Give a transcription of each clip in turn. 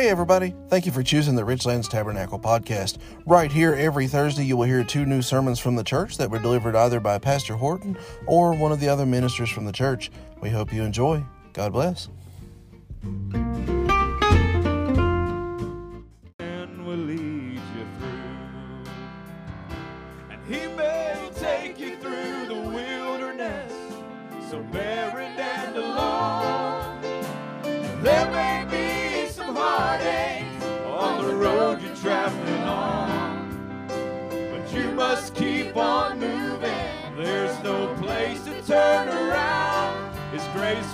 Hey, everybody. Thank you for choosing the Richlands Tabernacle podcast. Right here, every Thursday, you will hear two new sermons from the church that were delivered either by Pastor Horton or one of the other ministers from the church. We hope you enjoy. God bless. There's no place to turn around. His grace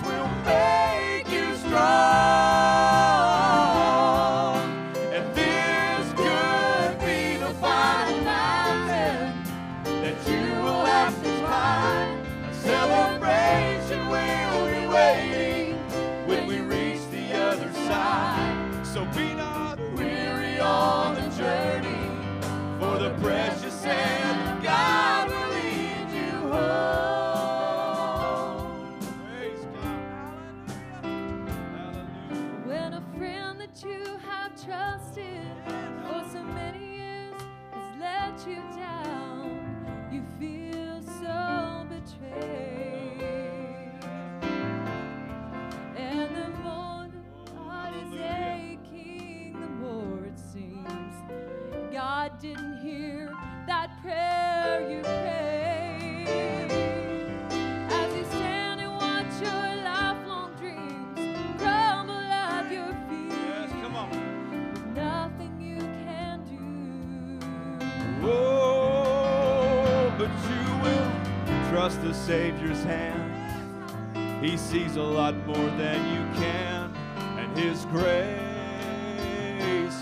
Savior's hand. He sees a lot more than you can, and His grace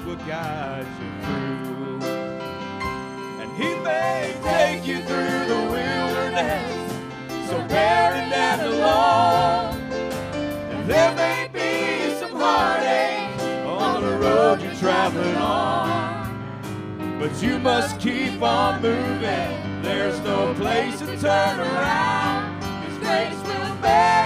will guide you through. And He may take you through the wilderness, so barren and alone. And there may be some heartache on the road you're traveling on, but you must keep on moving there's no place to turn around. His grace will bear.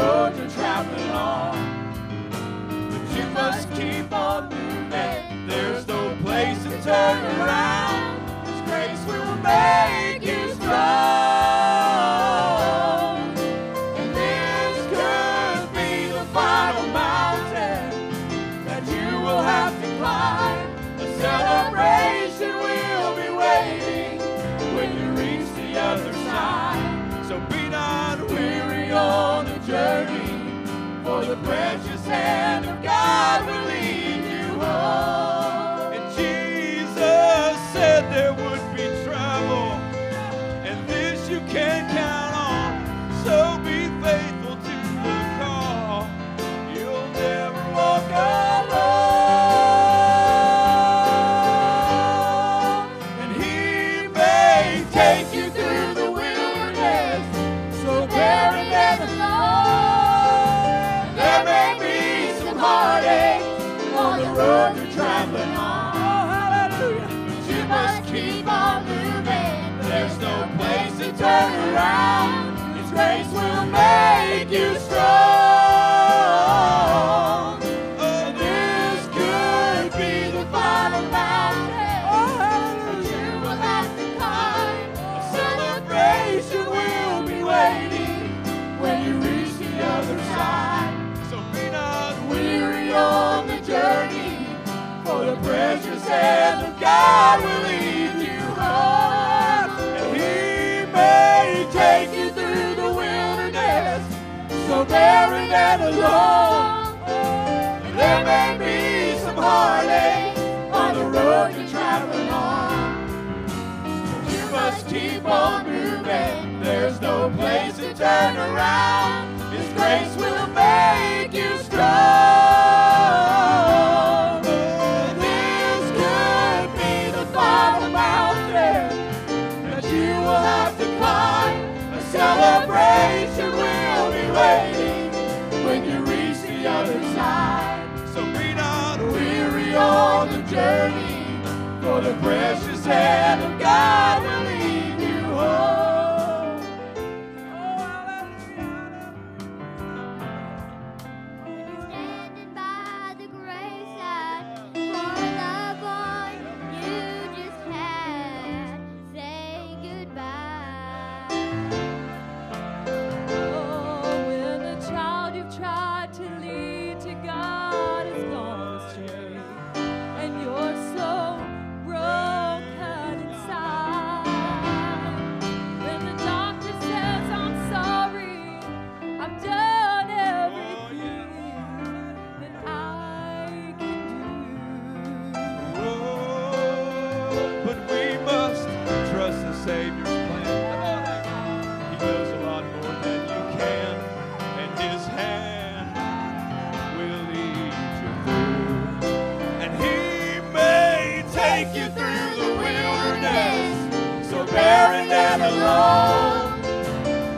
road to travel on. But you must keep on moving. There's no place to turn around. This grace will make you strong. precious hand of God. will make you strong. keep on moving. There's no place to turn around. His grace will make you strong. This could be the final mountain that you will have to climb. A celebration will be waiting when you reach the other side. So be not weary on the journey, for the precious hand of God and alone.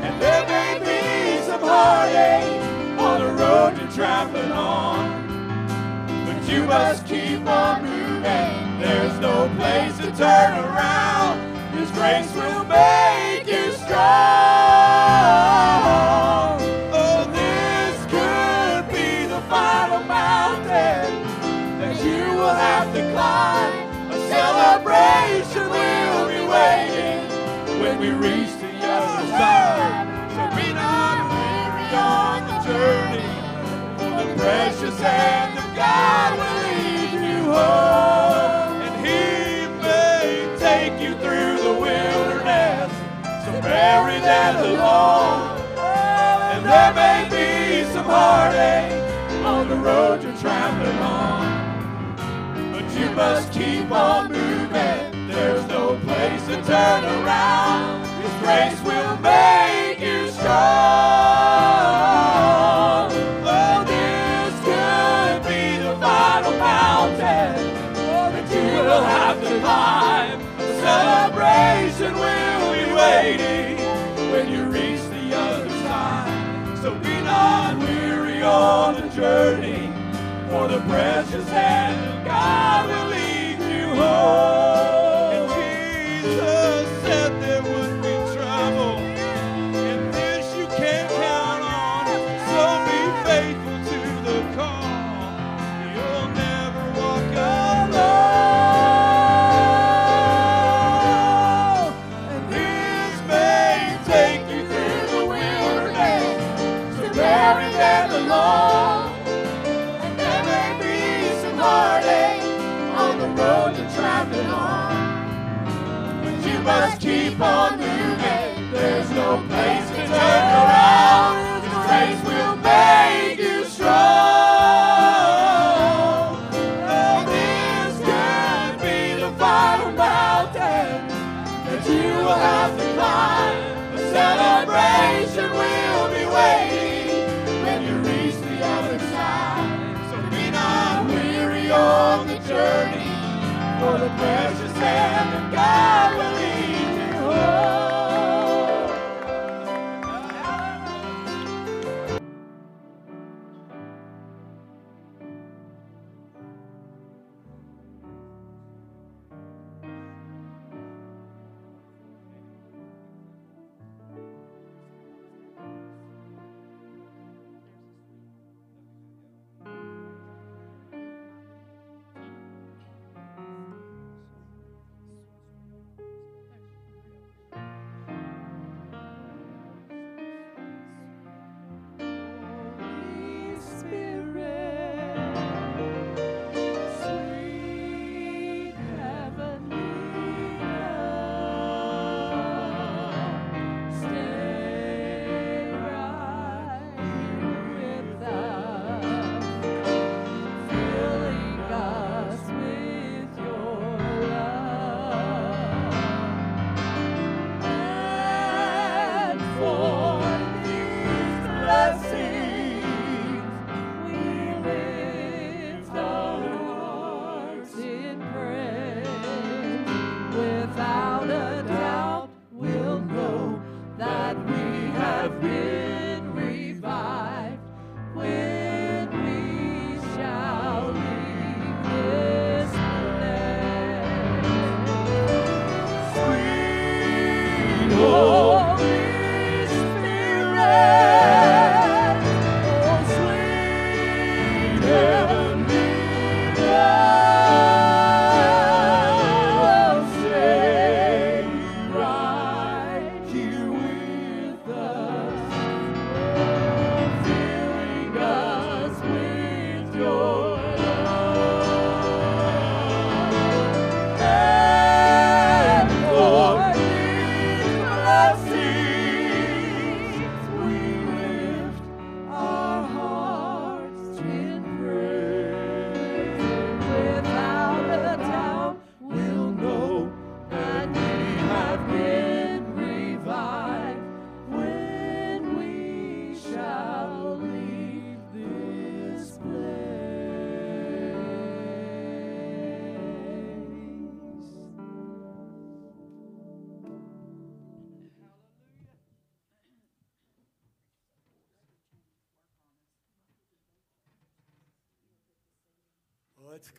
And there may be some heartache on the road you're traveling on. But you must keep on moving. There's no place to turn around. His grace will make you strong. Oh, this could be the final mountain that you will have to climb. A celebration we reach the other side. So be not weary on the journey. For the precious hand of God will lead you home. And He may take you through the wilderness, so buried and alone. And there may be some heartache on the road you're traveling on. But you must keep on moving. There's no place to turn around. His grace will make you strong. Oh, this could be the final mountain that you will have to climb. A celebration will be waiting when you reach the other side. So be not weary on the journey, for the precious hand of God will lead you home. And Jesus said there must keep on moving. There's no place to turn around. His grace will make you strong. Oh, this could be the final mountain that you will have to climb. A celebration will be waiting when you reach the other side. So be not weary on the journey, for the precious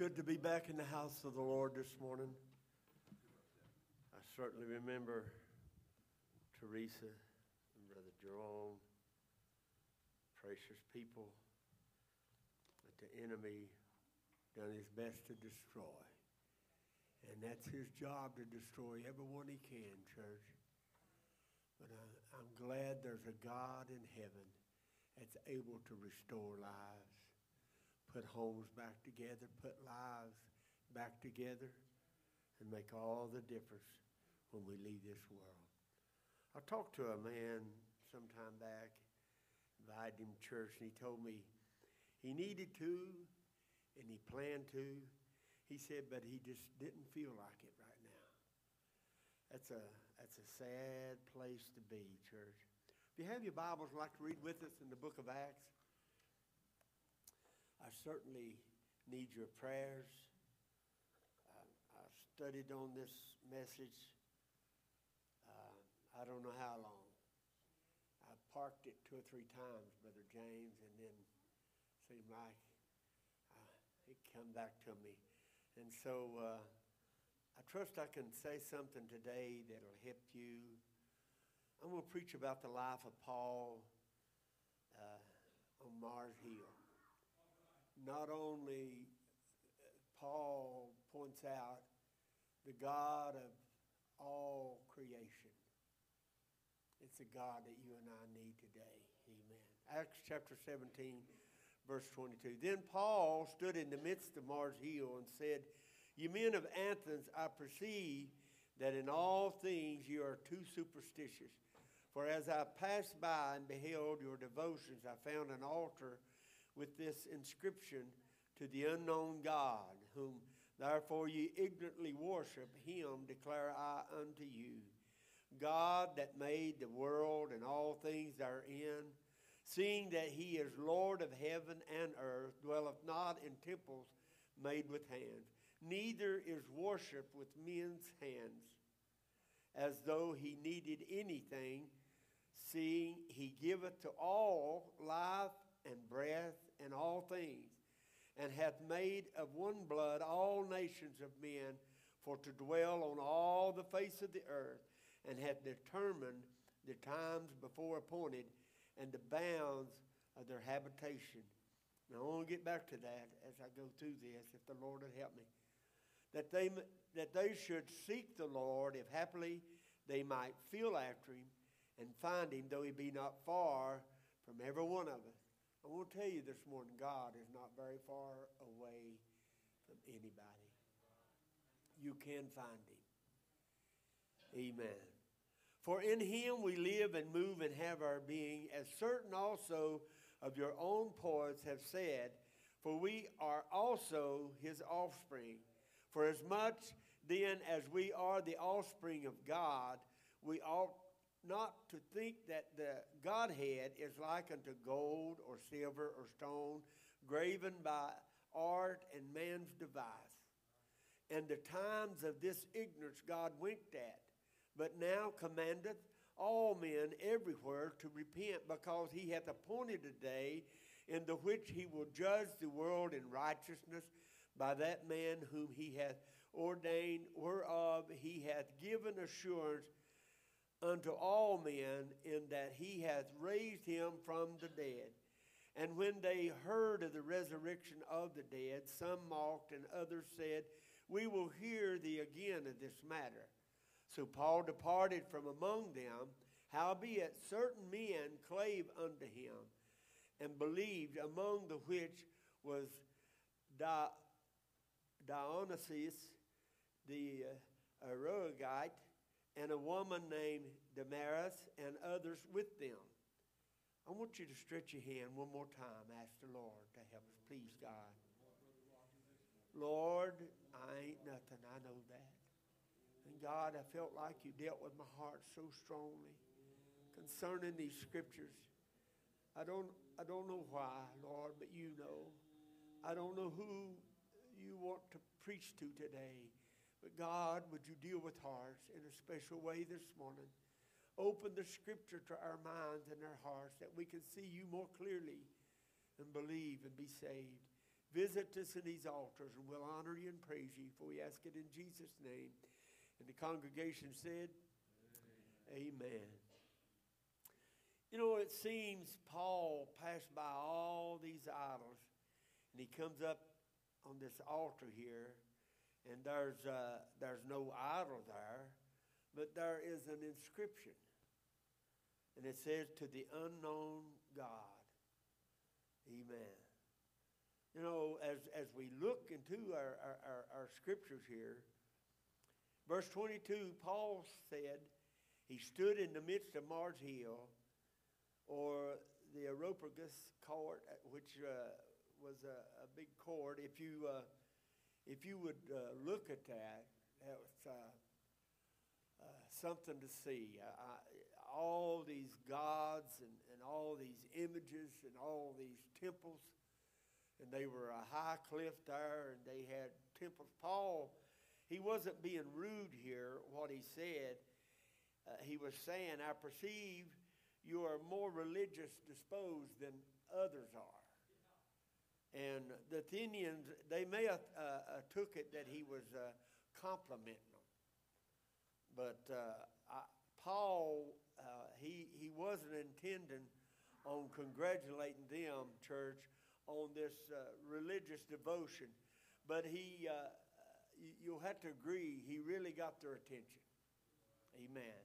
good to be back in the house of the Lord this morning. I certainly remember Teresa and Brother Jerome, precious people that the enemy done his best to destroy. And that's his job to destroy everyone he can, church. But I, I'm glad there's a God in heaven that's able to restore lives put homes back together, put lives back together, and make all the difference when we leave this world. I talked to a man sometime back, invited him to church, and he told me he needed to and he planned to. He said, but he just didn't feel like it right now. That's a, that's a sad place to be, church. If you have your Bibles, I'd like to read with us in the book of Acts. I certainly need your prayers. I, I studied on this message, uh, I don't know how long. I parked it two or three times, Brother James, and then seemed like uh, it come back to me. And so uh, I trust I can say something today that'll help you. I'm going to preach about the life of Paul uh, on Mars Hill not only uh, Paul points out the God of all creation. It's the God that you and I need today. Amen. Acts chapter 17, verse 22. Then Paul stood in the midst of Mars Hill and said, You men of Athens, I perceive that in all things you are too superstitious. For as I passed by and beheld your devotions, I found an altar with this inscription to the unknown God, whom therefore ye ignorantly worship, him declare I unto you. God that made the world and all things therein, seeing that he is Lord of heaven and earth, dwelleth not in temples made with hands, neither is worship with men's hands, as though he needed anything, seeing he giveth to all life and breath and all things, and hath made of one blood all nations of men for to dwell on all the face of the earth, and hath determined the times before appointed and the bounds of their habitation. Now, I want to get back to that as I go through this, if the Lord would help me. That they, that they should seek the Lord, if happily they might feel after him and find him, though he be not far from every one of us. I to tell you this morning God is not very far away from anybody. You can find him. Amen. For in him we live and move and have our being, as certain also of your own poets have said, for we are also his offspring. For as much then as we are the offspring of God, we ought not to think that the Godhead is like unto gold or silver or stone, graven by art and man's device. And the times of this ignorance God winked at, but now commandeth all men everywhere to repent, because he hath appointed a day in the which he will judge the world in righteousness by that man whom he hath ordained, whereof he hath given assurance unto all men in that he hath raised him from the dead. And when they heard of the resurrection of the dead, some mocked and others said, We will hear thee again of this matter. So Paul departed from among them, howbeit certain men clave unto him, and believed, among the which was Dionysius the uh, Areopagite, and a woman named Damaris and others with them. I want you to stretch your hand one more time. Ask the Lord to help us. Please, God. Lord, I ain't nothing. I know that. And God, I felt like you dealt with my heart so strongly concerning these scriptures. I don't, I don't know why, Lord, but you know. I don't know who you want to preach to today. But God, would you deal with hearts in a special way this morning? Open the scripture to our minds and our hearts that we can see you more clearly and believe and be saved. Visit us in these altars, and we'll honor you and praise you, for we ask it in Jesus' name. And the congregation said, Amen. You know, it seems Paul passed by all these idols, and he comes up on this altar here, and there's, uh, there's no idol there, but there is an inscription. And it says, To the unknown God. Amen. You know, as, as we look into our, our, our, our scriptures here, verse 22, Paul said, He stood in the midst of Mars Hill, or the Areopagus court, which uh, was a, a big court. If you, uh, if you would uh, look at that, that was uh, uh, something to see. I, all these gods and, and all these images and all these temples. And they were a high cliff there, and they had temples. Paul, he wasn't being rude here, what he said. Uh, he was saying, I perceive you are more religious disposed than others are. And the Athenians, they may have uh, uh, took it that he was uh, complimenting them. But uh, I, Paul, uh, he, he wasn't intending on congratulating them, church, on this uh, religious devotion. But he, you, you'll have to agree, he really got their attention. Amen.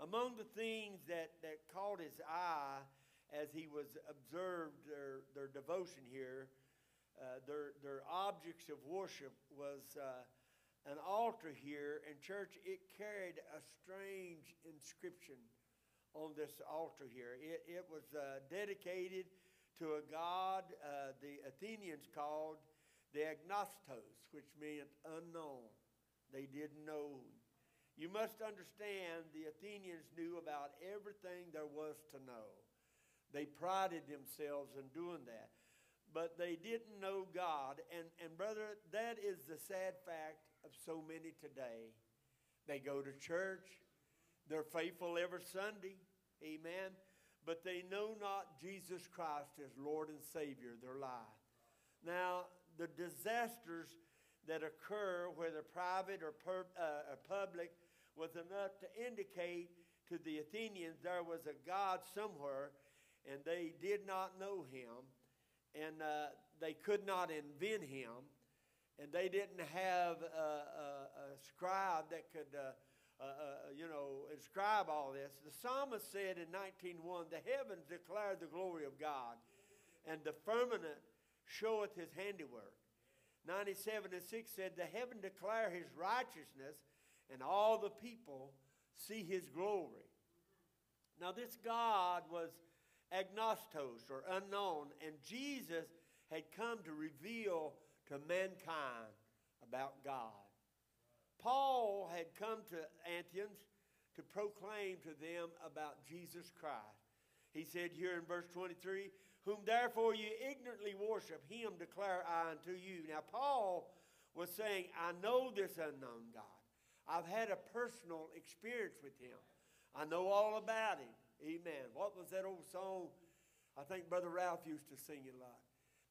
Among the things that, that caught his eye as he was observed their, their devotion here, uh, their, their objects of worship was uh, an altar here. In church, it carried a strange inscription on this altar here. It, it was uh, dedicated to a god uh, the Athenians called the agnostos, which meant unknown. They didn't know you must understand the Athenians knew about everything there was to know. They prided themselves in doing that. But they didn't know God. And, and brother, that is the sad fact of so many today. They go to church, they're faithful every Sunday, amen, but they know not Jesus Christ as Lord and Savior their life. Now, the disasters that occur, whether private or, per, uh, or public, was enough to indicate to the Athenians there was a God somewhere, and they did not know him, and uh, they could not invent him, and they didn't have a, a, a scribe that could. Uh, uh, uh, you know, inscribe all this. The psalmist said in 19.1, The heavens declare the glory of God, and the firmament showeth his handiwork. 97 and 6 said, The heaven declare his righteousness, and all the people see his glory. Now, this God was agnostos or unknown, and Jesus had come to reveal to mankind about God. Paul had come to Antioch to proclaim to them about Jesus Christ. He said here in verse 23, Whom therefore you ignorantly worship, him declare I unto you. Now, Paul was saying, I know this unknown God. I've had a personal experience with him. I know all about him. Amen. What was that old song? I think Brother Ralph used to sing it a lot.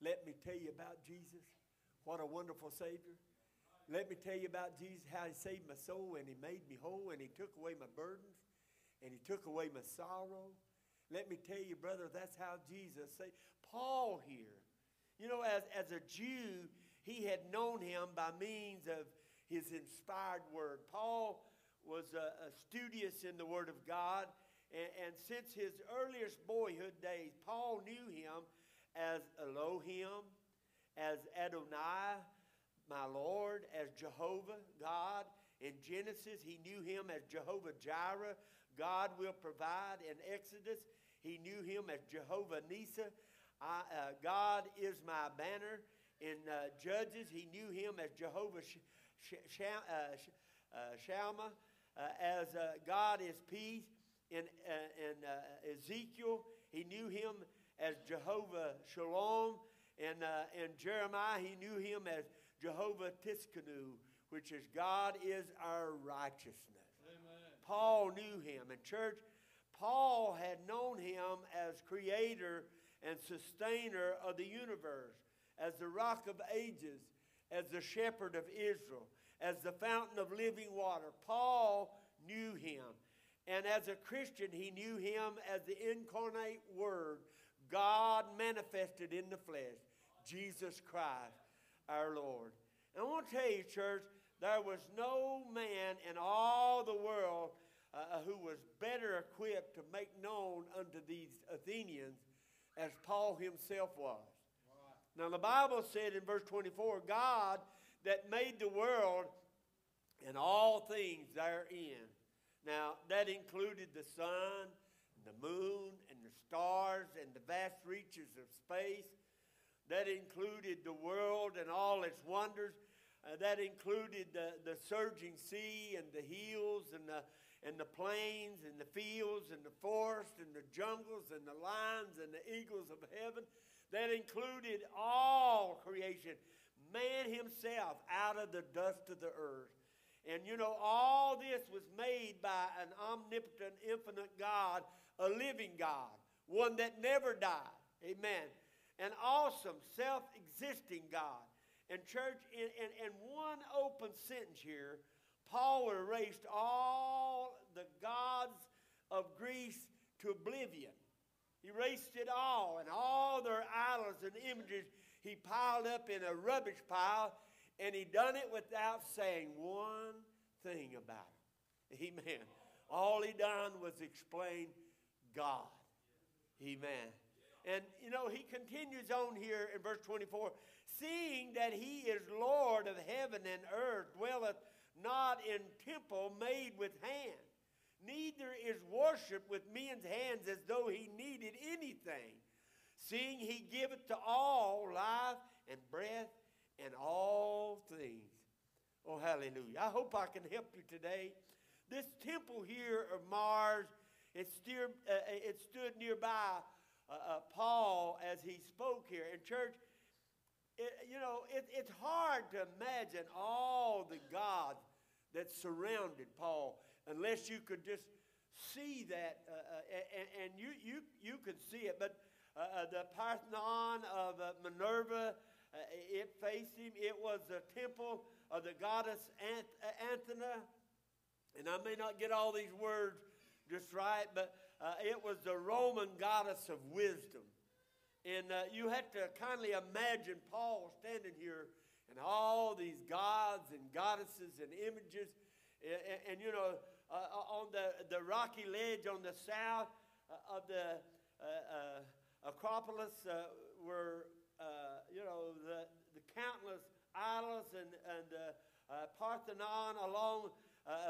Let me tell you about Jesus. What a wonderful Savior. Let me tell you about Jesus, how He saved my soul and He made me whole and He took away my burdens and He took away my sorrow. Let me tell you, brother, that's how Jesus saved. Paul here, you know, as, as a Jew, he had known Him by means of his inspired word. Paul was a, a studious in the Word of God, and, and, since his earliest boyhood days, Paul knew him as Elohim, as Adonai, my Lord, as Jehovah, God. In Genesis, he knew him as Jehovah Jireh, God will provide. In Exodus, he knew him as Jehovah Nissi, uh, God is my banner. In uh, Judges, he knew him as Jehovah uh, uh, Shammah, uh, as God is peace. In, uh, in uh, Ezekiel, he knew him as Jehovah Shalom. And uh, in Jeremiah, he knew him as Jehovah Tsidkenu, which is God is our righteousness. Amen. Paul knew him. And church, Paul had known him as creator and sustainer of the universe as the rock of ages, as the shepherd of Israel, as the fountain of living water. Paul knew him. And as a Christian, he knew him as the incarnate Word, God manifested in the flesh, Jesus Christ, our Lord. And I want to tell you, church, there was no man in all the world uh, who was better equipped to make known unto these Athenians as Paul himself was. Now, the Bible said in verse 24 God that made the world and all things therein. Now, that included the sun, and the moon, and the stars, and the vast reaches of space. That included the world and all its wonders. Uh, that included the, the surging sea and the hills and the, and the plains and the fields and the forests and the jungles and the lions and the eagles of heaven. That included all creation, man himself out of the dust of the earth. And you know, all this was made by an omnipotent, infinite God, a living God, one that never died. Amen. An awesome, self existing God. And, church, in, in, in one open sentence here, Paul erased all the gods of Greece to oblivion. He erased it all, and all their idols and images he piled up in a rubbish pile, and he done it without saying one thing about it. Amen. All he done was explain God. Amen. And you know, he continues on here in verse 24 seeing that he is Lord of heaven and earth, dwelleth not in temple made with hand neither is worship with men's hands as though he needed anything, seeing he giveth to all life and breath and all things. Oh, hallelujah. I hope I can help you today. This temple here of Mars, it, steered, uh, it stood nearby uh, uh, Paul as he spoke here. In church, it, you know, it, it's hard to imagine all the gods that surrounded Paul unless you could just see that, uh, uh, and, and, you, you, you could see it. But uh, uh the Parthenon of uh, Minerva, uh, it faced him. It was the temple of the goddess Anth- Athena. And I may not get all these words just right, but it was the Roman goddess of wisdom. And you have to kindly imagine Paul standing here and all these gods and goddesses and images. And, and, and you know, uh, uh, on the, the rocky ledge on the south uh, of the uh, Acropolis were, you know, the, the countless idols and, and the Parthenon along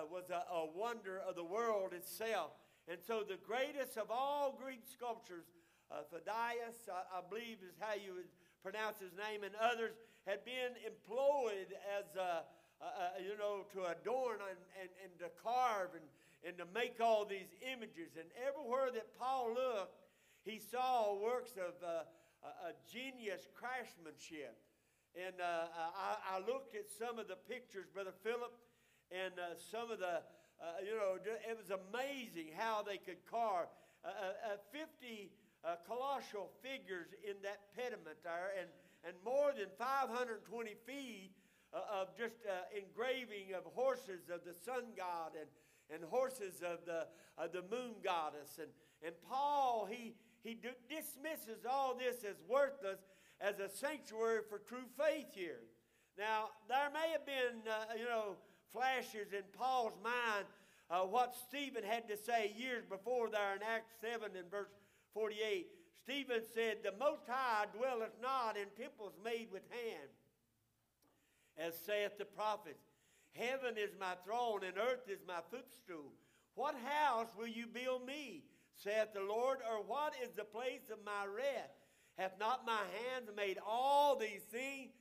was a, a wonder of the world itself. And so the greatest of all Greek sculptures, uh, Phidias, I, I, believe is how you would pronounce his name, and others had been employed as uh, uh, uh, you know, to adorn and, and, and to carve and, and to make all these images. And everywhere that Paul looked, he saw works of uh, a genius craftsmanship. And uh, I, I, looked at some of the pictures, Brother Philip, and uh, some of the, uh, you know, it was amazing how they could carve 50 colossal figures in that pediment there, and, and more than 520 feet uh, of just uh, engraving of horses of the sun god and, and horses of the, of the moon goddess. And, and Paul, he, he d- dismisses all this as worthless as a sanctuary for true faith here. Now, there may have been, uh, you know, flashes in Paul's mind uh, what Stephen had to say years before there in Acts 7 and verse 48. Stephen said, The Most High dwelleth not in temples made with hands as saith the prophets. Heaven is my throne, and earth is my footstool. What house will you build me, saith the Lord, or what is the place of my rest? Hath not my hands made all these things?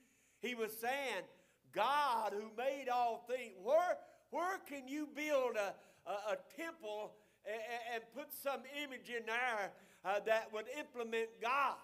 He was saying, God who made all things, where, where can you build a, a, a temple and, and, put some image in there uh, that would implement God?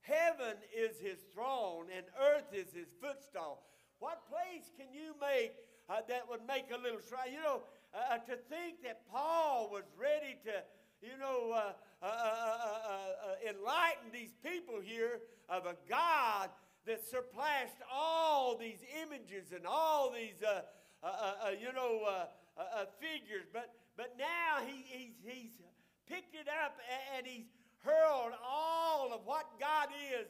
Heaven is his throne and earth is his footstool. What place can you make uh, that would make a little shrine? You know, uh, uh, to think that Paul was ready to, you know, uh, uh, uh, uh, uh, enlighten these people here of a God that surpassed all these images and all these, uh, uh, uh, uh, you know, uh, uh, uh, figures. But, but now he, he's, he's picked it up and he's hurled all of what God is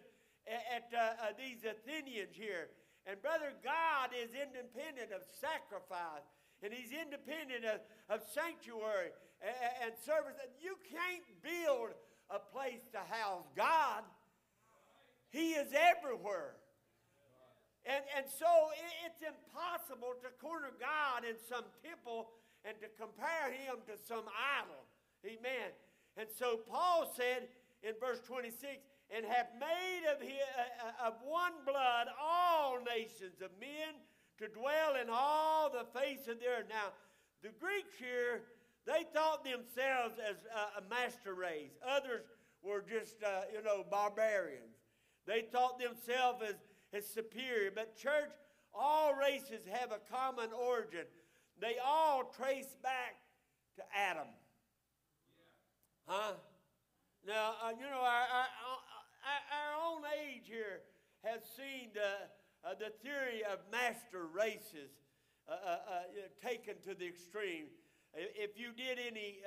at uh, uh, these Athenians here. And brother, God is independent of sacrifice, and He's independent of, of sanctuary and, and service. You can't build a place to house God. He is everywhere. And, and so it- it's impossible to corner God in some temple and to compare him to some idol. Amen. And so Paul said in verse 26 and have made of, his, uh, of one blood all nations of men to dwell in all the face of the earth. Now, the Greeks here, they thought themselves as uh, a master race. Others were just, uh, you know, barbarians. They thought themselves as, as superior. But, church, all races have a common origin. They all trace back to Adam. Huh? Now, uh, you know, our, our, our, our own age here has seen the, uh, the theory of master races uh, uh, uh, taken to the extreme. If you did any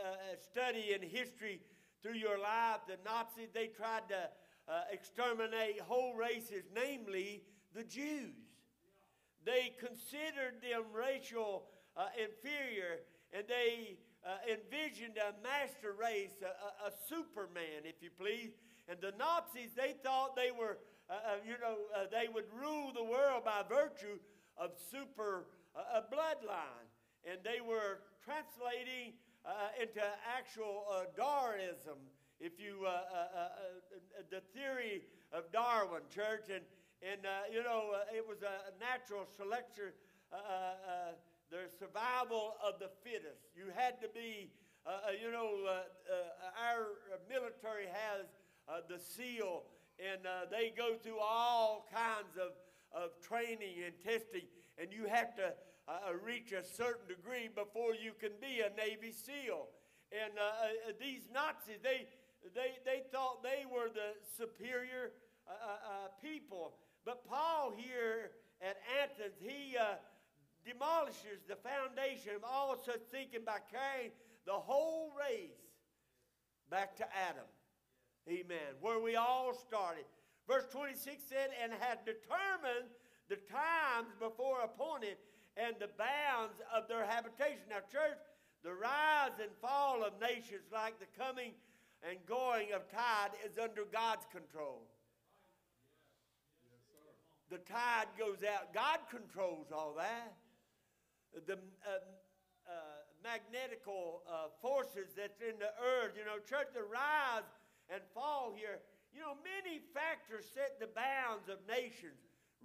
study in history through your life, the Nazis, they tried to exterminate whole races, namely the Jews. They considered them racial inferior, and they uh, envisioned a master race, a, a, a Superman, if you please. And the Nazis, they thought they were, uh, uh, you know, uh, they would rule the world by virtue of super uh, bloodline. And they were translating uh, into actual uh, Darwinism, if you, uh, uh, uh, uh, the theory of Darwin, church. And, and uh, you know, uh, it was a natural selection, uh, uh, uh, the survival of the fittest. You had to be, uh, uh, you know, uh, uh, our military has uh, the SEAL, and uh, they go through all kinds of, of training and testing, and you have to uh, uh, reach a certain degree before you can be a Navy SEAL. And uh, uh, these Nazis, they, they, they thought they were the superior uh, uh, uh, people. But Paul here at Athens, he uh, demolishes the foundation of all such thinking by carrying the whole race back to Adam. Amen. Where we all started. Verse 26 said, and had determined the times before appointed and the bounds of their habitation. Now, church, the rise and fall of nations, like the coming and going of tide, is under God's control. The tide goes out. God controls all that. The uh, uh, magnetical uh, forces that's in the earth, you know, church, the rise and fall here. You know, many factors set the bounds of nations.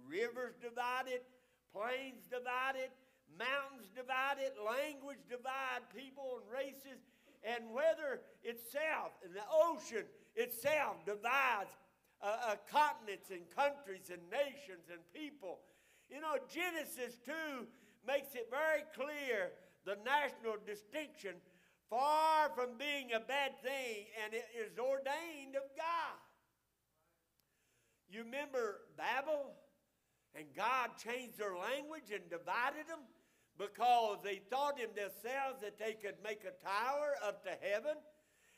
Rivers divided, plains divided, mountains divided, language divide people and races, and weather itself and the ocean itself divides uh, uh, continents and countries and nations and people. You know, Genesis 2 makes it very clear the national distinction, far from being a bad thing, and it is ordained of God. You remember Babel? And God changed their language and divided them because they thought in themselves that they could make a tower up to heaven.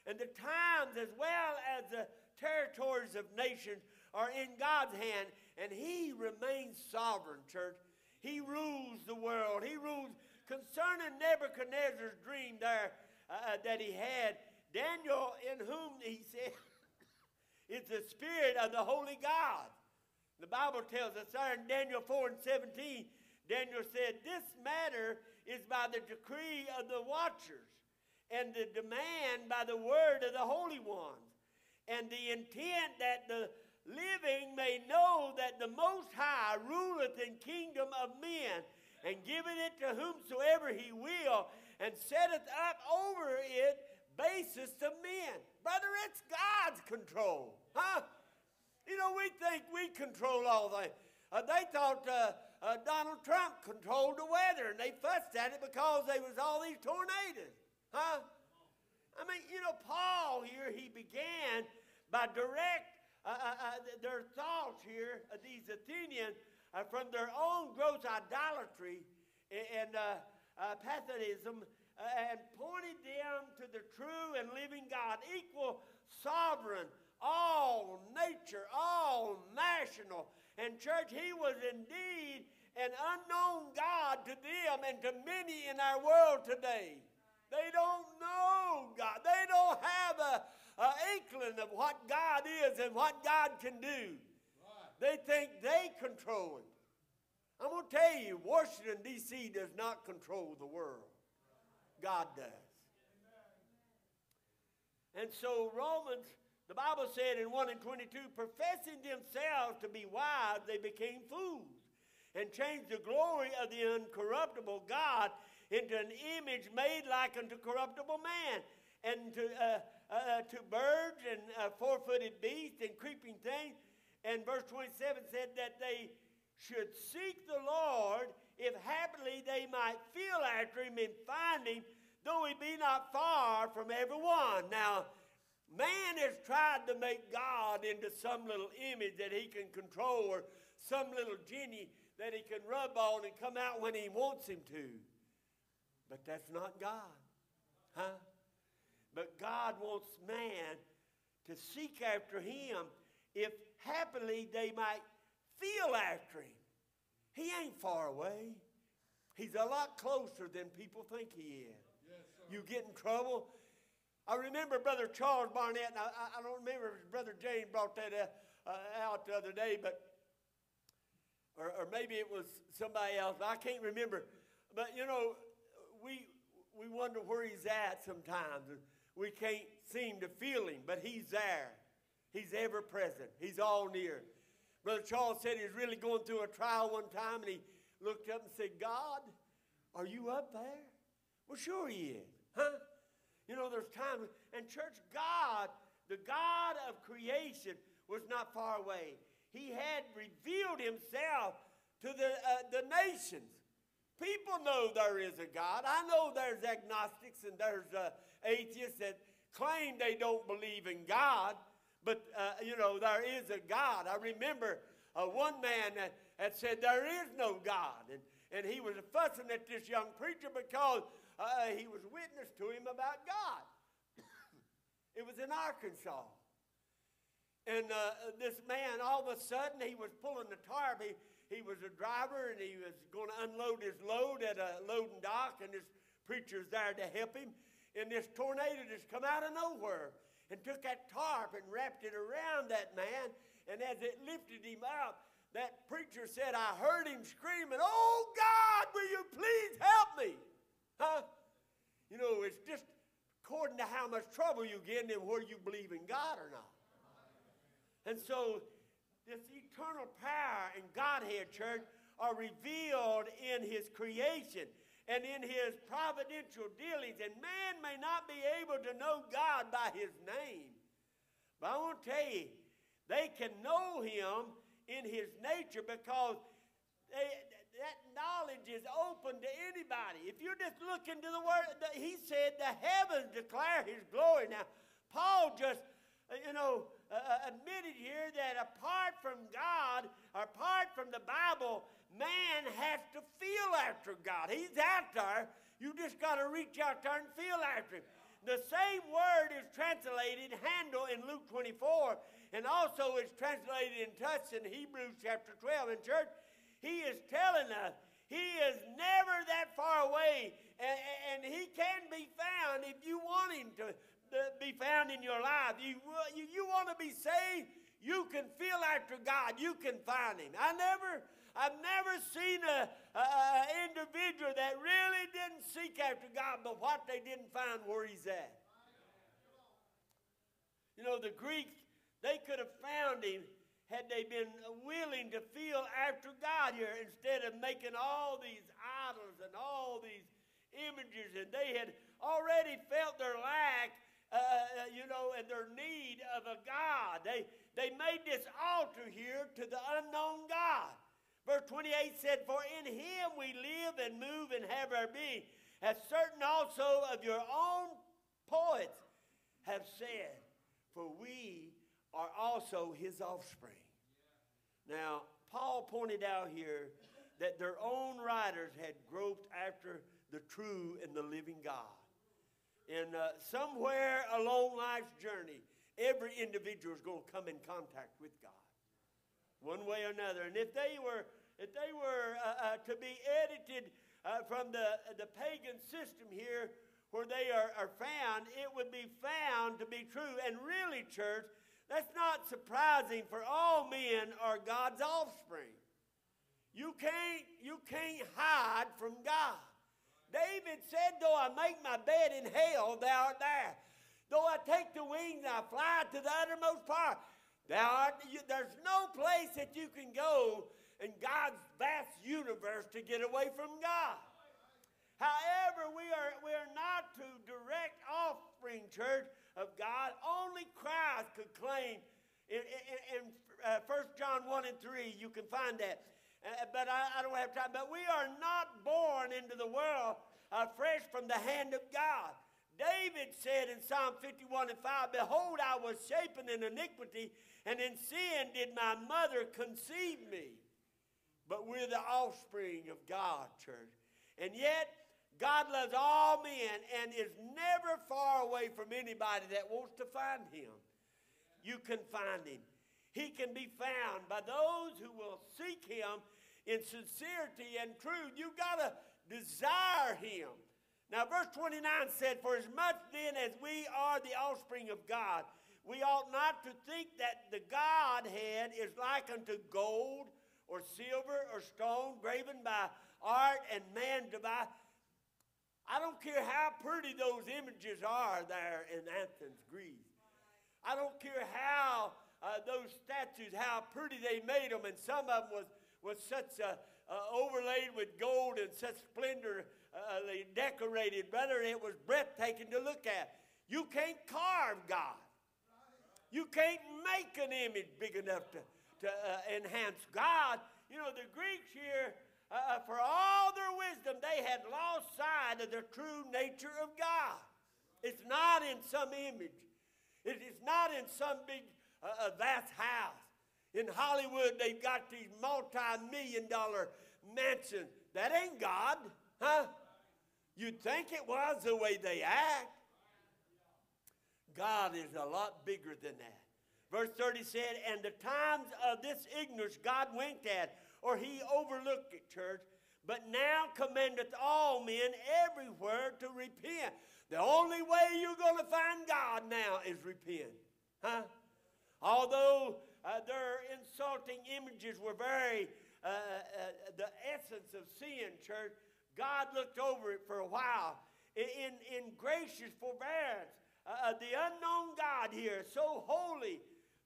And the times, as well as the territories of nations, are in God's hand, and He remains sovereign, church. He rules the world. He rules concerning Nebuchadnezzar's dream there uh, that he had. Daniel, in whom he said, is the spirit of the holy God. The Bible tells us there in Daniel 4 and 17, Daniel said, This matter is by the decree of the watchers, and the demand by the word of the holy ones, and the intent that the living may know that the Most High ruleth in kingdom of men, and giveth it to whomsoever he will, and setteth up over it basis of men. Brother, it's God's control. Huh? You know, we think we control all things. Uh, they thought uh, uh, Donald Trump controlled the weather, and they fussed at it because there was all these tornadoes. Huh? I mean, you know, Paul here, he began by direct uh, uh, uh, their thoughts here, these Athenians, from their own gross idolatry and uh, uh, pantheism, uh, and pointed them to the true and living God, equal, sovereign, all nature, all national. And, church, he was indeed an unknown God to them and to many in our world today. They don't know God. They don't have a, a inkling of what God is and what God can do. They think they control it. I'm going to tell you, Washington, D.C. does not control the world. God does. And so, Romans, the Bible said in 1 and 22, professing themselves to be wise, they became fools and changed the glory of the uncorruptible God into an image made like unto corruptible man, and to, uh, uh, to birds and uh, four footed beasts and creeping things. And verse 27 said that they should seek the Lord if happily they might feel after him and find him, though he be not far from every one. Now, man has tried to make God into some little image that he can control or some little genie that he can rub on and come out when he wants him to. But that's not God. Huh? But God wants man to seek after him if happily they might feel after him. He ain't far away. He's a lot closer than people think he is. you get in trouble. I remember Brother Charles Barnett, and I, I don't remember if Brother James brought that uh, uh, out the other day, but or, or maybe it was somebody else. I can't remember. But you know, we we wonder where he's at sometimes. We can't seem to feel him, but he's there. He's ever present. He's all near. Brother Charles said he was really going through a trial one time, and he looked up and said, God, are you up there? Well, sure he is. Huh? You know, there's times, and church, God, the God of creation, was not far away he had revealed himself to the, uh, the nations. People know there is a God. I know there's agnostics and there's uh, atheists that claim they don't believe in God, but uh, you know, there is a God. I remember uh, one man that, that said there is no God, and, and he was fussing at this young preacher because uh, he was witness to him about God. it was in Arkansas. And uh, this man, all of a sudden, he was pulling the tarp. He, he was a driver and he was going to unload his load at a loading dock, and this preacher's there to help him. And this tornado just come out of nowhere and took that tarp and wrapped it around that man. And as it lifted him up, that preacher said, I heard him screaming, Oh God, will you please help me? Huh? You know, it's just according to how much trouble you get and whether you believe in God or not. And so, this eternal power and Godhead, church, are revealed in His creation and in His providential dealings. And man may not be able to know God by His name. But I want to tell you, they can know Him in His nature because they, that knowledge is open to anybody. If you're just looking to the Word, He said the heavens declare His glory. Now, Paul just, you know, uh, uh, admitted here that apart from God, apart from the Bible, man has to feel after God. He's out there. You just got to reach out there and feel after him. The same word is translated handle in Luke 24, and also it's translated in touch in Hebrews chapter 12. In church, he is telling us he is never that far away, and, and he can be found if you want him to be found in your life. You, uh, you, you want to be saved, you can feel after God. You can find Him. I never, I've never seen a, individual that really didn't seek after God, but what they didn't find where He's at. You know, the Greeks, they could have found Him had they been willing to feel after God here instead of making all these idols and all these images, and they had already felt their lack uh, uh, you know, and their need of a God. They, they made this altar here to the unknown God. Verse 28 said, For in him we live and move and have our being, as certain also of your own poets have said, For we are also his offspring. Now, Paul pointed out here that their own writers had groped after the true and the living God. And uh, somewhere along life's journey, every individual is going to come in contact with God, one way or another. And if they were, if they were uh, uh, to be edited uh, from the the pagan system here, where they are, are found, it would be found to be true. And really, church, that's not surprising, for all men are God's offspring. You can't, you can't hide from God. David said, Though I make my bed in hell, thou art there. Though I take the wings I fly to the uttermost part, you, there's no place that you can go in God's vast universe to get away from God. However, we are, we are not to direct offspring, church, of God. Only Christ could claim. In, in, in uh, 1 John 1 and 3, you can find that. Uh, but I, I, don't have time. But we are not born into the world uh, fresh from the hand of God. David said in Psalm 51 and 5, Behold, I was shapen in iniquity, and in sin did my mother conceive me. But we're the offspring of God, church. And yet, God loves all men and is never far away from anybody that wants to find him. You can find him. He can be found by those who will seek him in sincerity and truth. You've got to desire him. Now, verse 29 said, For as much then as we are the offspring of God, we ought not to think that the Godhead is like unto gold or silver or stone graven by art and man to buy. I don't care how pretty those images are there in Athens, Greece. I don't care how uh, those statues, how pretty they made them, and some of them was, was such a, overlaid with gold and such splendor uh, they decorated, brother, it was breathtaking to look at. You can't carve God. You can't make an image big enough to, to uh, enhance God. You know, the Greeks here uh, for all their wisdom, they had lost sight of the true nature of God. It's not in some image, it is not in some big, uh, uh vast house. In Hollywood, they've got these multi million dollar mansions. That ain't God, huh? You'd think it was the way they act. God is a lot bigger than that. Verse 30 said, And the times of this ignorance God winked at, or he overlooked it, church. But now commandeth all men everywhere to repent. The only way you're going to find God now is repent. Huh? Although uh, their insulting images were very, uh, uh, the essence of sin, church, God looked over it for a while in, in gracious forbearance. Uh, uh, the unknown God here, so holy,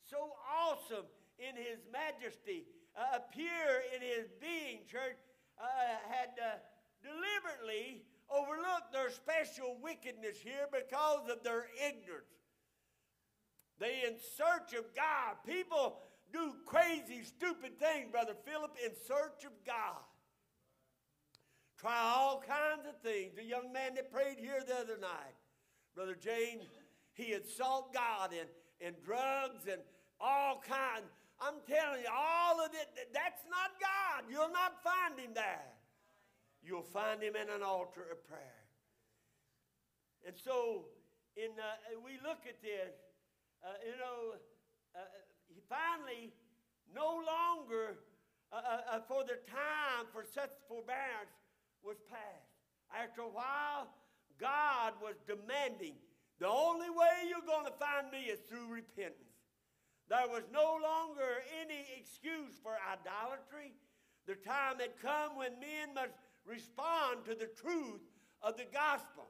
so awesome in his majesty, uh, appear in his being, church, uh, had uh, deliberately overlooked their special wickedness here because of their ignorance. They in search of God. People do crazy, stupid things, Brother Philip, in search of God. Try all kinds of things. The young man that prayed here the other night, Brother James, he had sought God in, and drugs and all kinds. I'm telling you, all of it, that's not God. You'll not find him there. You'll find him in an altar of prayer. And so, in, uh, we look at this, uh, you know, uh, he finally, no longer uh, uh, uh, for the time for such forbearance was past. After a while, God was demanding the only way you're going to find me is through repentance. There was no longer any excuse for idolatry. The time had come when men must respond to the truth of the gospel.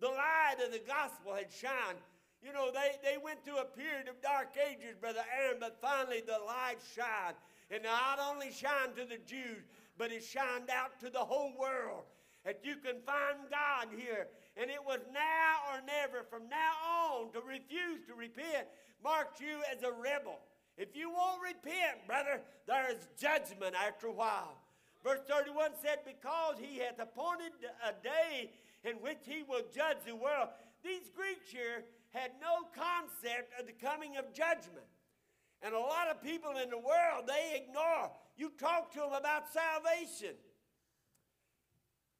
The light of the gospel had shined. You know, they, they went through a period of dark ages, Brother Aaron, but finally the light shined. And not only shined to the Jews, but it shined out to the whole world. That you can find God here. And it was now or never, from now on, to refuse to repent marked you as a rebel. If you won't repent, brother, there is judgment after a while. Verse 31 said, Because he hath appointed a day in which he will judge the world. These Greeks here had no concept of the coming of judgment. And a lot of people in the world, they ignore. You talk to them about salvation.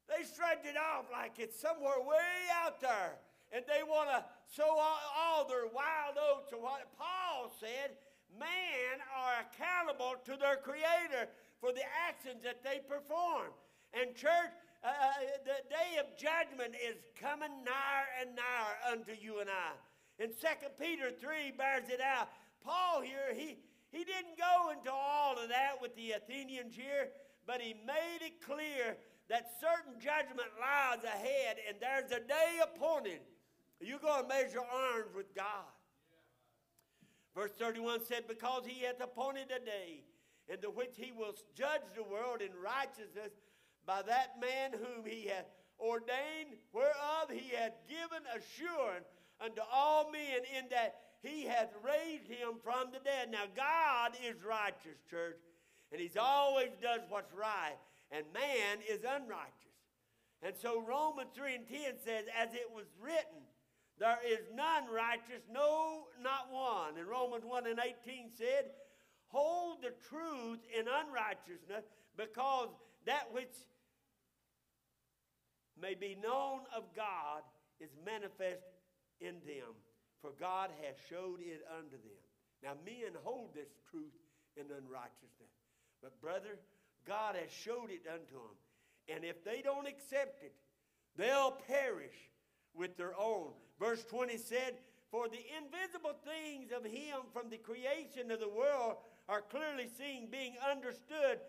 They shrugged it off like it's somewhere way out there. And they want to sow all, all their wild oats. And what Paul said, man are accountable to their Creator for the actions that they perform. And church, uh, uh, the day of judgment is coming nigher and nigher unto you and I. And 2 Peter 3 bears it out. Paul here, he, he didn't go into all of that with the Athenians here, but he made it clear that certain judgment lies ahead, and there's a day appointed. You're going to measure arms with God. Verse 31 said, Because he hath appointed a day in the which he will judge the world in righteousness by that man whom he hath ordained, whereof he hath given assurance unto all men, in that he hath raised him from the dead. Now, God is righteous, church, and he's always does what's right, and man is unrighteous. And so Romans 3 and 10 says, As it was written, there is none righteous, no, not one. And Romans 1 and 18 said, Hold the truth in unrighteousness, because that which may be known of God is manifest in them for God has showed it unto them. Now, men hold this truth in unrighteousness. But, brother, God has showed it unto them. And if they don't accept it, they'll perish with their own. Verse 20 said, For the invisible things of Him from the creation of the world are clearly seen, being understood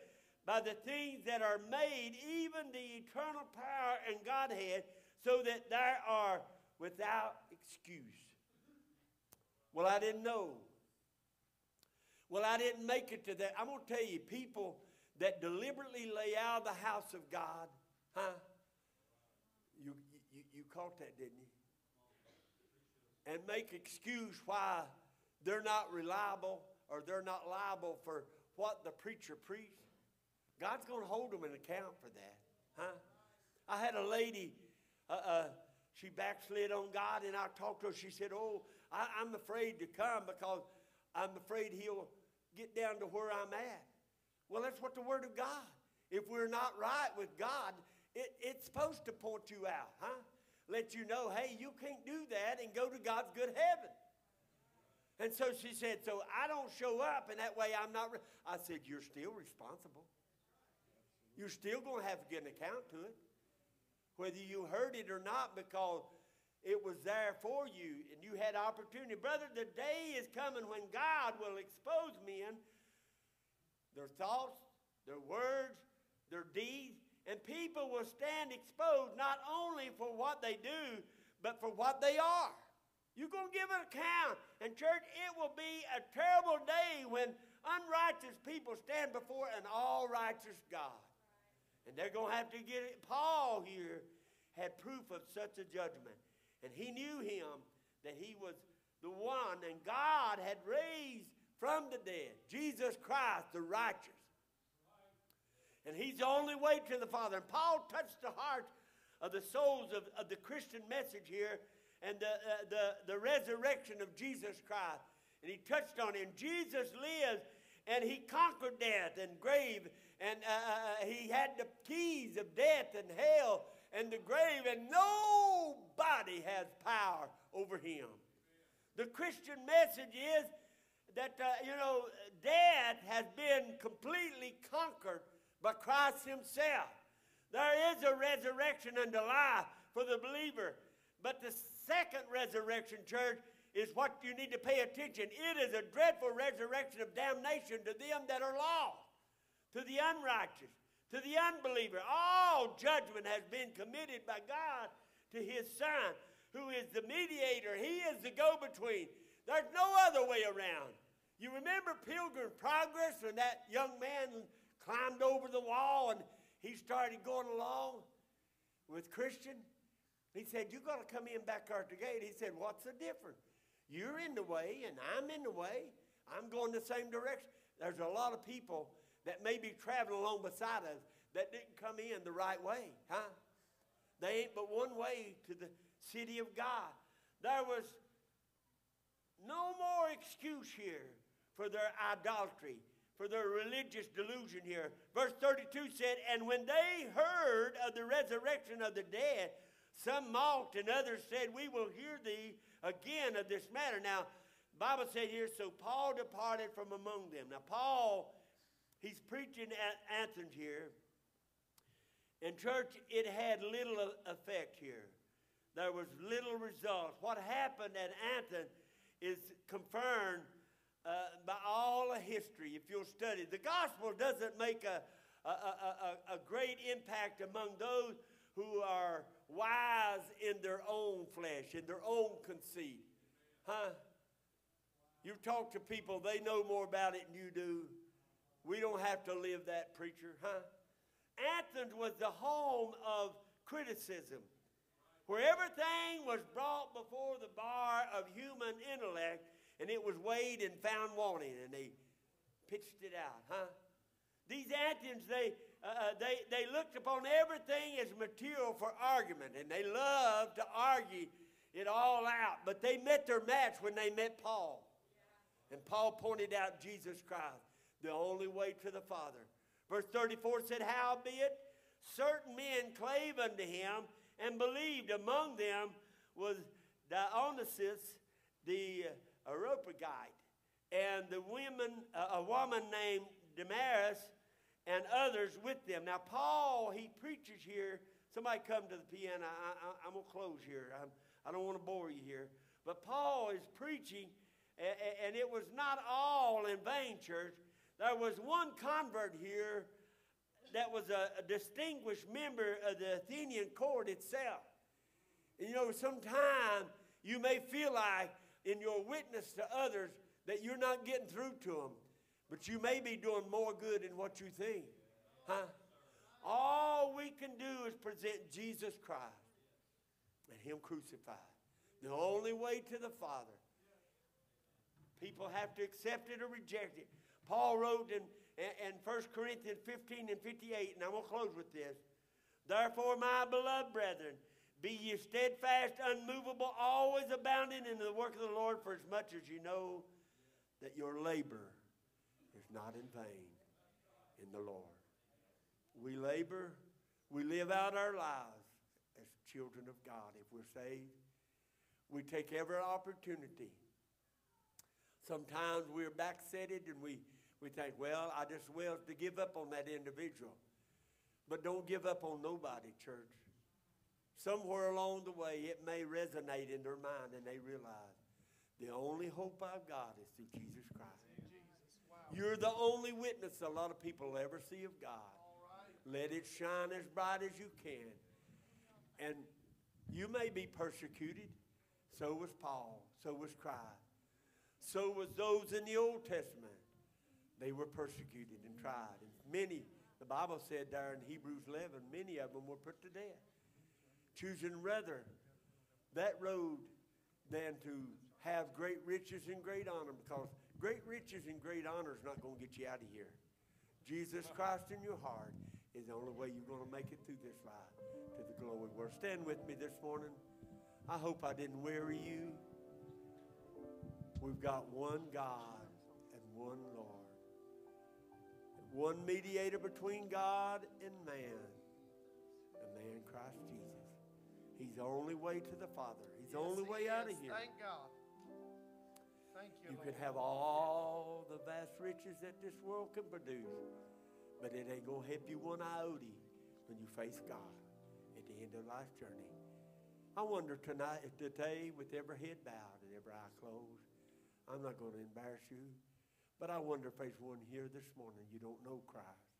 by the things that are made, even the eternal power and Godhead, so that they are without excuse. Well, I didn't know. Well, I didn't make it to that. I'm going to tell you, people that deliberately lay out of the house of God, huh? You, you, you caught that, didn't you? And make excuse why they're not reliable or they're not liable for what the preacher preached. God's going to hold them in account for that, huh? I had a lady, uh, uh, she backslid on God, and I talked to her. She said, Oh, I, I'm afraid to come because I'm afraid he'll get down to where I'm at. Well, that's what the Word of God. If we're not right with God, it, it's supposed to point you out, huh? Let you know, hey, you can't do that and go to God's good heaven. And so she said, so I don't show up, and that way I'm not. Re-. I said, you're still responsible. You're still going to have to get an account to it, whether you heard it or not, because it was there for you and you had opportunity. Brother, the day is coming when God will expose men, their thoughts, their words, their deeds, and people will stand exposed not only for what they do, but for what they are. You're going to give an account. And, church, it will be a terrible day when unrighteous people stand before an all righteous God. And they're going to have to get it. Paul here had proof of such a judgment. And he knew him that he was the one, and God had raised from the dead Jesus Christ, the righteous. And he's the only way to the Father. And Paul touched the heart of the souls of, of the Christian message here and the, uh, the, the resurrection of Jesus Christ. And he touched on him. Jesus lives and he conquered death and grave and uh, uh, uh he had the keys of death and hell and the grave, and nobody has power over him. The Christian message is that, uh, you know, death has been completely conquered by Christ Himself. There is a resurrection unto life for the believer. But the second resurrection, church, is what you need to pay attention. It is a dreadful resurrection of damnation to them that are lost, to the unrighteous, to the unbeliever. All judgment has been committed by God to his Son, who is the mediator. He is the go between. There's no other way around. You remember Pilgrim Progress when that young man climbed over the wall and he started going along with Christian? He said, You got to come in back out the gate. He said, What's the difference? You're in the way and I'm in the way. I'm going the same direction. There's a lot of people that may be traveling along beside us that didn't come in the right way, huh? They ain't but one way to the city of God. there was no more excuse here for their idolatry, for their religious delusion here. Verse 32 said, And when they heard of the resurrection of the dead, some mocked and others said, We will hear thee again of this matter. Now, Bible said here, so Paul departed from among them. Now, Paul, he's preaching at Athens here. In church, it had little effect here. There was little results. What happened at Athens is confirmed uh, by all of history, if you'll study. The gospel doesn't make a, a, a, a, great impact among those who are wise in their own flesh, in their own conceit. Huh? You talk to people, they know more about it than you do. We don't have to live that, preacher, huh? Athens was the home of criticism, where everything was brought before the bar of human intellect and it was weighed and found wanting, and they pitched it out, huh? These Athens, they, uh, uh, they, they looked upon everything as material for argument, and they loved to argue it all out. But they met their match when they met Paul. And Paul pointed out Jesus Christ, the only way to the Father. Verse 34 said, Howbeit, certain men clave unto him and believed. Among them was Dionysius the Areopagite, and the women, a woman named Damaris, and others with them. Now, Paul, he preaches here. Somebody come to the piano. I, am going to close here. I'm, I do not want to bore you here. But Paul is preaching, and, and it was not all in vain, church. There was one convert here that was a, a distinguished member of the Athenian court itself. And you know, sometimes you may feel like in your witness to others that you're not getting through to them, but you may be doing more good than what you think. Huh? All we can do is present Jesus Christ and Him crucified. The only way to the Father. People have to accept it or reject it. Paul wrote in, in 1 Corinthians 15 and 58, and I'm going to close with this. Therefore, my beloved brethren, be ye steadfast, unmovable, always abounding in the work of the Lord, for as much as you know that your labor is not in vain in the Lord. We labor, we live out our lives as children of God. If we're saved, we take every opportunity. Sometimes we're backsetted and we, we think, well, I just will to give up on that individual. But don't give up on nobody, church. Somewhere along the way, it may resonate in their mind and they realize the only hope I've got is through Jesus Christ. You're the only witness a lot of people will ever see of God. Let it shine as bright as you can. And you may be persecuted. So was Paul. So was Christ. So was those in the Old Testament. They were persecuted and tried. And many, the Bible said there in Hebrews 11, many of them were put to death choosing rather that road than to have great riches and great honor because great riches and great honor is not going to get you out of here. Jesus Christ in your heart is the only way you're going to make it through this life to the glory world. Stand with me this morning. I hope I didn't weary you. We've got one God and one Lord, one mediator between God and man, the man Christ Jesus. He's the only way to the Father. He's the only way out of here. Thank God. Thank you, You Lord. could have all the vast riches that this world can produce, but it ain't going to help you one iota when you face God at the end of life's journey. I wonder tonight, if today, with every head bowed and every eye closed, I'm not going to embarrass you, but I wonder if there's one here this morning you don't know Christ,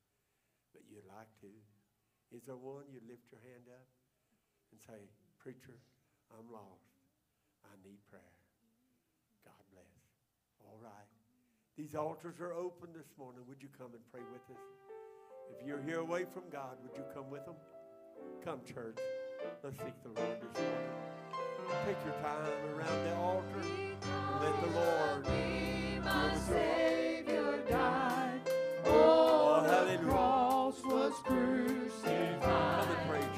but you'd like to. Is there one? You lift your hand up and say, Preacher, I'm lost. I need prayer. God bless. All right. These altars are open this morning. Would you come and pray with us? If you're here away from God, would you come with them? Come, church. Let's seek the Lord this morning. Take your time around the altar and let the Lord My. Savior died. Oh, the cross was Come crucified. and pray,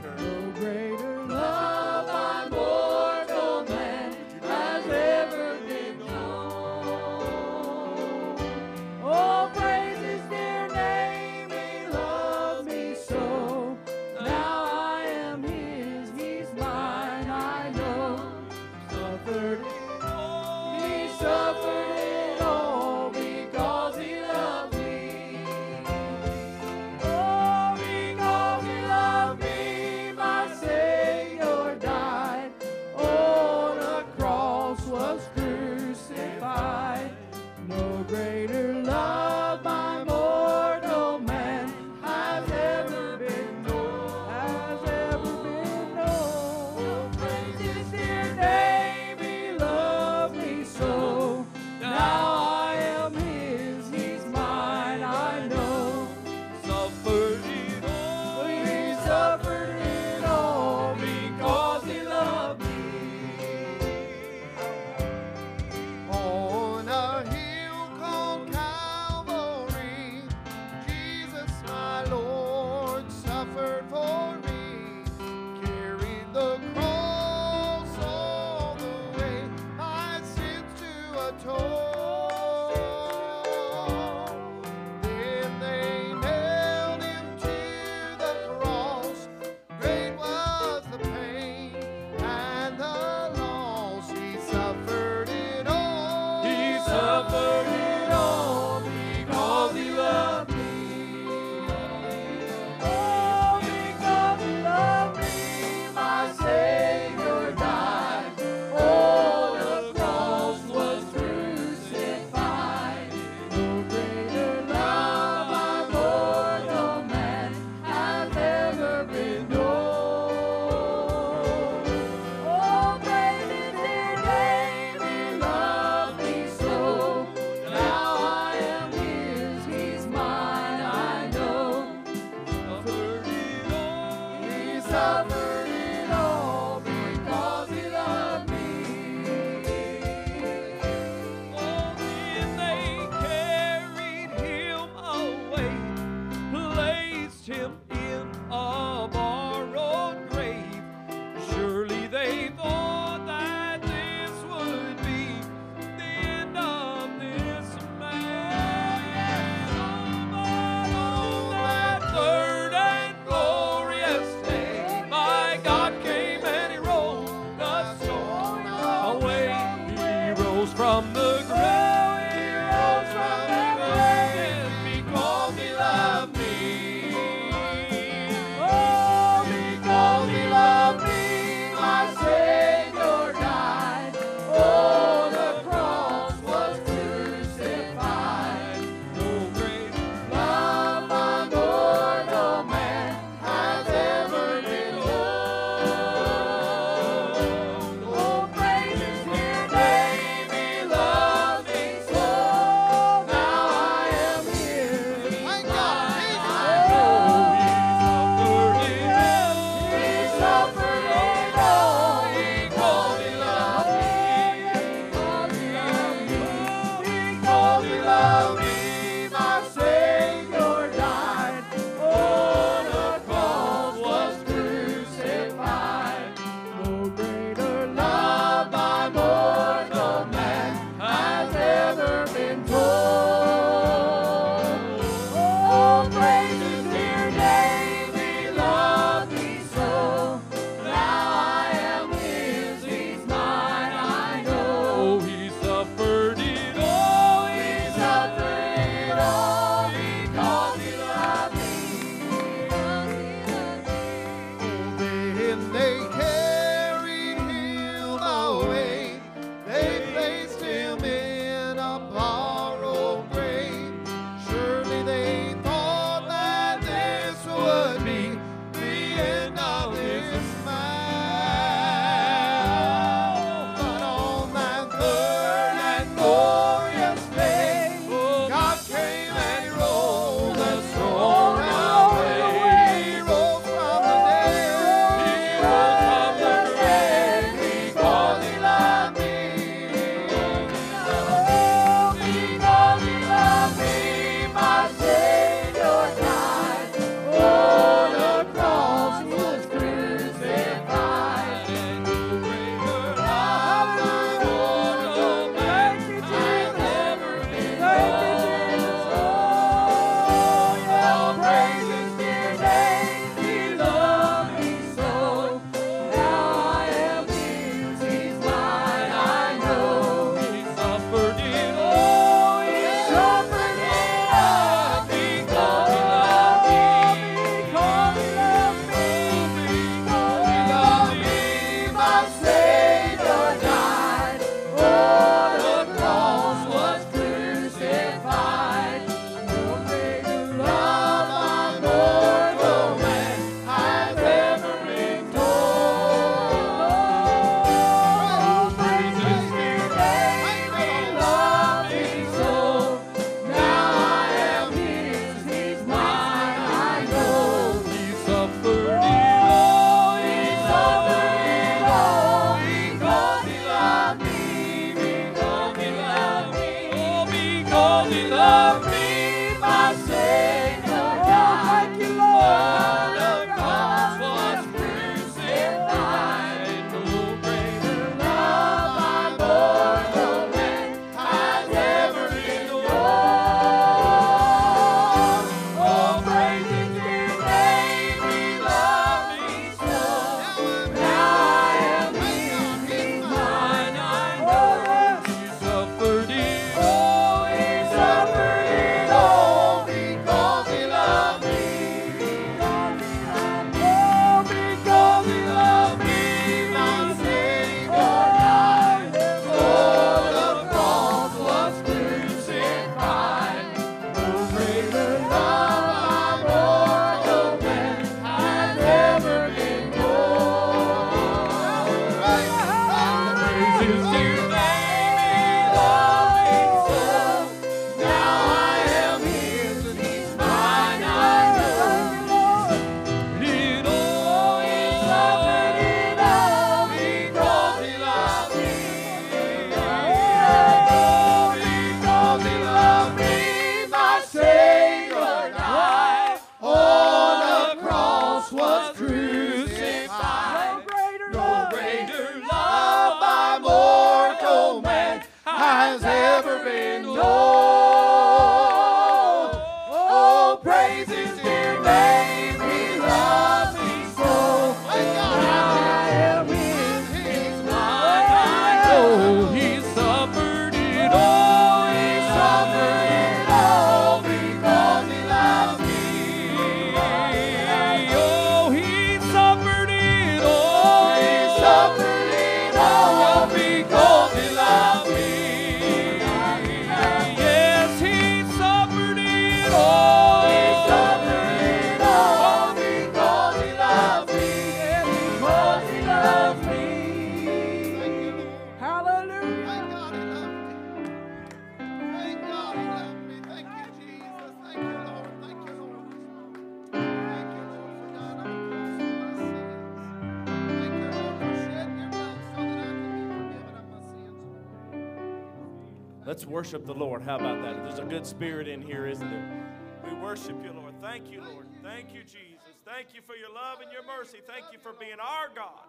worship the Lord. How about that? There's a good spirit in here, isn't there? We worship you, Lord. Thank you, Lord. Thank you, Jesus. Thank you for your love and your mercy. Thank you for being our God.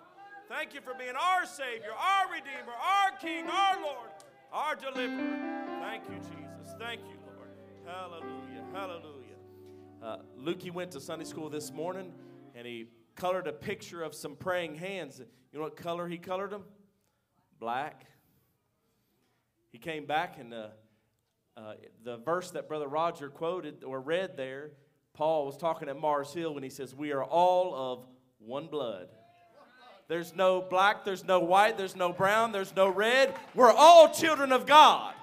Thank you for being our Savior, our Redeemer, our King, our Lord, our Deliverer. Thank you, Jesus. Thank you, Lord. Hallelujah. Hallelujah. Uh, Lukey went to Sunday school this morning and he colored a picture of some praying hands. You know what color he colored them? Black. He came back and uh, uh, the verse that Brother Roger quoted or read there, Paul was talking at Mars Hill when he says, We are all of one blood. There's no black, there's no white, there's no brown, there's no red. We're all children of God.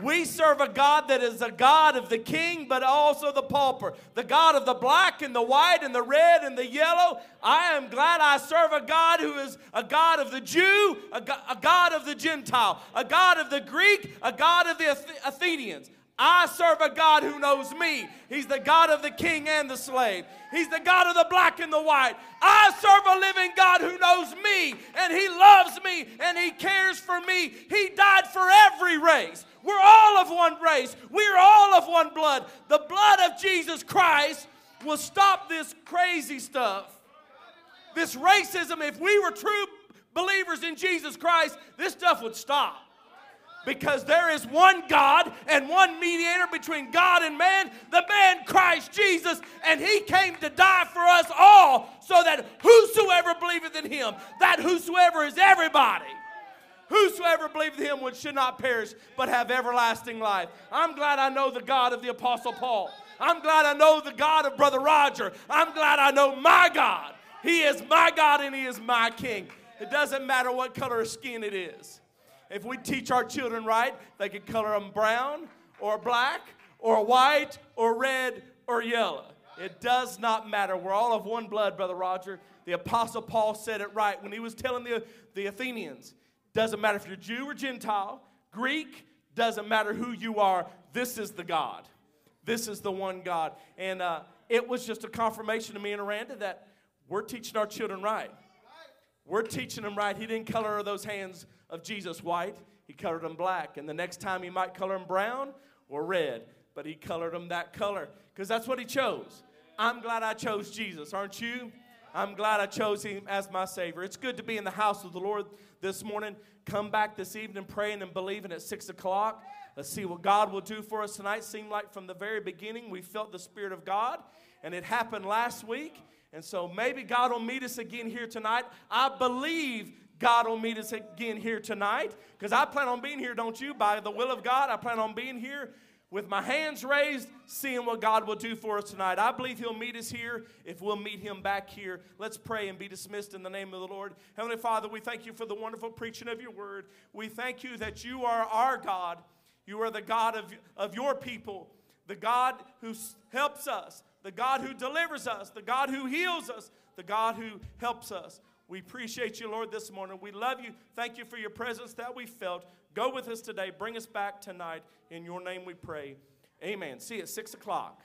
We serve a God that is a God of the king, but also the pauper, the God of the black and the white and the red and the yellow. I am glad I serve a God who is a God of the Jew, a, God of the Gentile, a God of the Greek, a God of the Athenians. I serve a God who knows me. He's the God of the king and the slave. He's the God of the black and the white. I serve a living God who knows me and he loves me and he cares for me. He died for every race. We're all of one race. We're all of one blood. The blood of Jesus Christ will stop this crazy stuff. This racism, if we were true believers in Jesus Christ, this stuff would stop. Because there is one God and one mediator between God and man, the man Christ Jesus, and he came to die for us all so that whosoever believeth in him, that whosoever is everybody, whosoever believeth in him would should not perish but have everlasting life. I'm glad I know the God of the Apostle Paul. I'm glad I know the God of Brother Roger. I'm glad I know my God. He is my God and he is my King. It doesn't matter what color of skin it is. If we teach our children right, they can color them brown or black or white or red or yellow. It does not matter. We're all of one blood, Brother Roger. The Apostle Paul said it right when he was telling the, the Athenians doesn't matter if you're Jew or Gentile, Greek, doesn't matter who you are. This is the God. This is the one God. And uh, it was just a confirmation to me and Aranda that we're teaching our children right. We're teaching them right. He didn't color those hands of Jesus white, he colored them black. And the next time he might color them brown or red, but he colored them that color because that's what he chose. I'm glad I chose Jesus, aren't you? I'm glad I chose him as my Savior. It's good to be in the house of the Lord this morning. Come back this evening praying and believing at 6 o'clock. Let's see what God will do for us tonight. Seemed like from the very beginning we felt the Spirit of God, and it happened last week. And so maybe God will meet us again here tonight. I believe God will meet us again here tonight because I plan on being here, don't you? By the will of God, I plan on being here with my hands raised, seeing what God will do for us tonight. I believe He'll meet us here if we'll meet Him back here. Let's pray and be dismissed in the name of the Lord. Heavenly Father, we thank you for the wonderful preaching of your word. We thank you that you are our God. You are the God of, of your people, the God who helps us, the God who delivers us, the God who heals us, the God who helps us. We appreciate you, Lord, this morning. We love you. Thank you for your presence that we felt. Go with us today. Bring us back tonight. In your name we pray. Amen. See you at 6 o'clock.